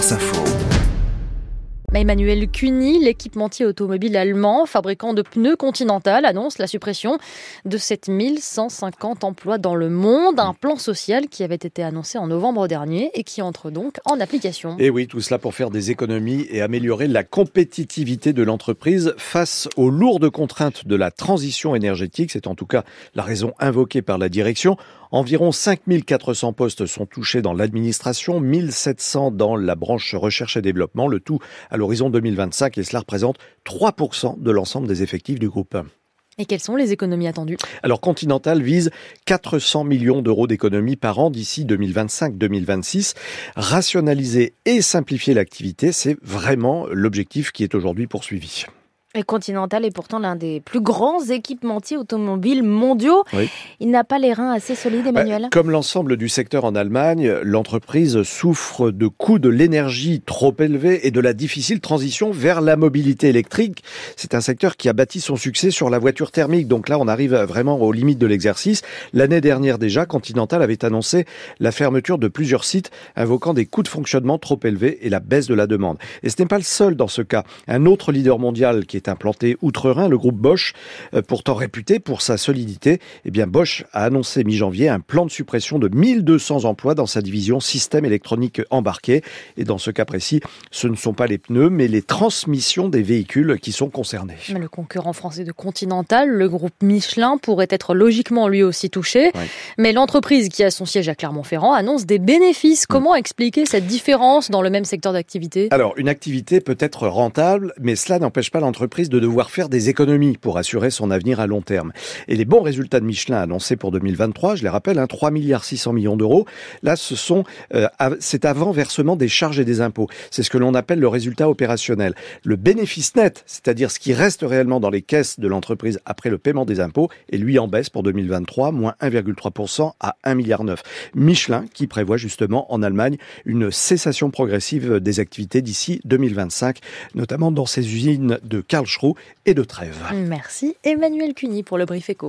France Info. Emmanuel Cuny, l'équipementier automobile allemand, fabricant de pneus Continental, annonce la suppression de 7150 emplois dans le monde. Un plan social qui avait été annoncé en novembre dernier et qui entre donc en application. Et oui, tout cela pour faire des économies et améliorer la compétitivité de l'entreprise face aux lourdes contraintes de la transition énergétique. C'est en tout cas la raison invoquée par la direction. Environ 5400 postes sont touchés dans l'administration, 1700 dans la branche recherche et développement, le tout à l'horizon 2025 et cela représente 3% de l'ensemble des effectifs du groupe. Et quelles sont les économies attendues? Alors Continental vise 400 millions d'euros d'économies par an d'ici 2025-2026. Rationaliser et simplifier l'activité, c'est vraiment l'objectif qui est aujourd'hui poursuivi. Et Continental est pourtant l'un des plus grands équipementiers automobiles mondiaux. Il n'a pas les reins assez solides, bah, Emmanuel? Comme l'ensemble du secteur en Allemagne, l'entreprise souffre de coûts de l'énergie trop élevés et de la difficile transition vers la mobilité électrique. C'est un secteur qui a bâti son succès sur la voiture thermique. Donc là, on arrive vraiment aux limites de l'exercice. L'année dernière déjà, Continental avait annoncé la fermeture de plusieurs sites, invoquant des coûts de fonctionnement trop élevés et la baisse de la demande. Et ce n'est pas le seul dans ce cas. Un autre leader mondial qui est implanté outre-Rhin, le groupe Bosch, euh, pourtant réputé pour sa solidité, eh bien Bosch a annoncé mi-janvier un plan de suppression de 1200 emplois dans sa division système électronique embarqué. Et dans ce cas précis, ce ne sont pas les pneus, mais les transmissions des véhicules qui sont concernés. Le concurrent français de Continental, le groupe Michelin, pourrait être logiquement lui aussi touché. Mais l'entreprise qui a son siège à Clermont-Ferrand annonce des bénéfices. Mm. Comment expliquer cette différence dans le même secteur d'activité? Alors, une activité peut être rentable, mais cela n'empêche pas l'entreprise de devoir faire des économies pour assurer son avenir à long terme. Et les bons résultats de Michelin annoncés pour 2023, je les rappelle, hein, 3 milliards 600 millions d'euros. Là, ce sont, euh, c'est avant versement des charges et des impôts. C'est ce que l'on appelle le résultat opérationnel. Le bénéfice net, c'est-à-dire ce qui reste réellement dans les caisses de l'entreprise après le paiement des impôts, est lui en baisse pour 2023, moins 1,3% à 1 milliard 9. Michelin qui prévoit justement en Allemagne une cessation progressive des activités d'ici 2025, notamment dans ses usines de Karlsruhe et de Trèves. Merci Emmanuel Cuny pour le brief éco.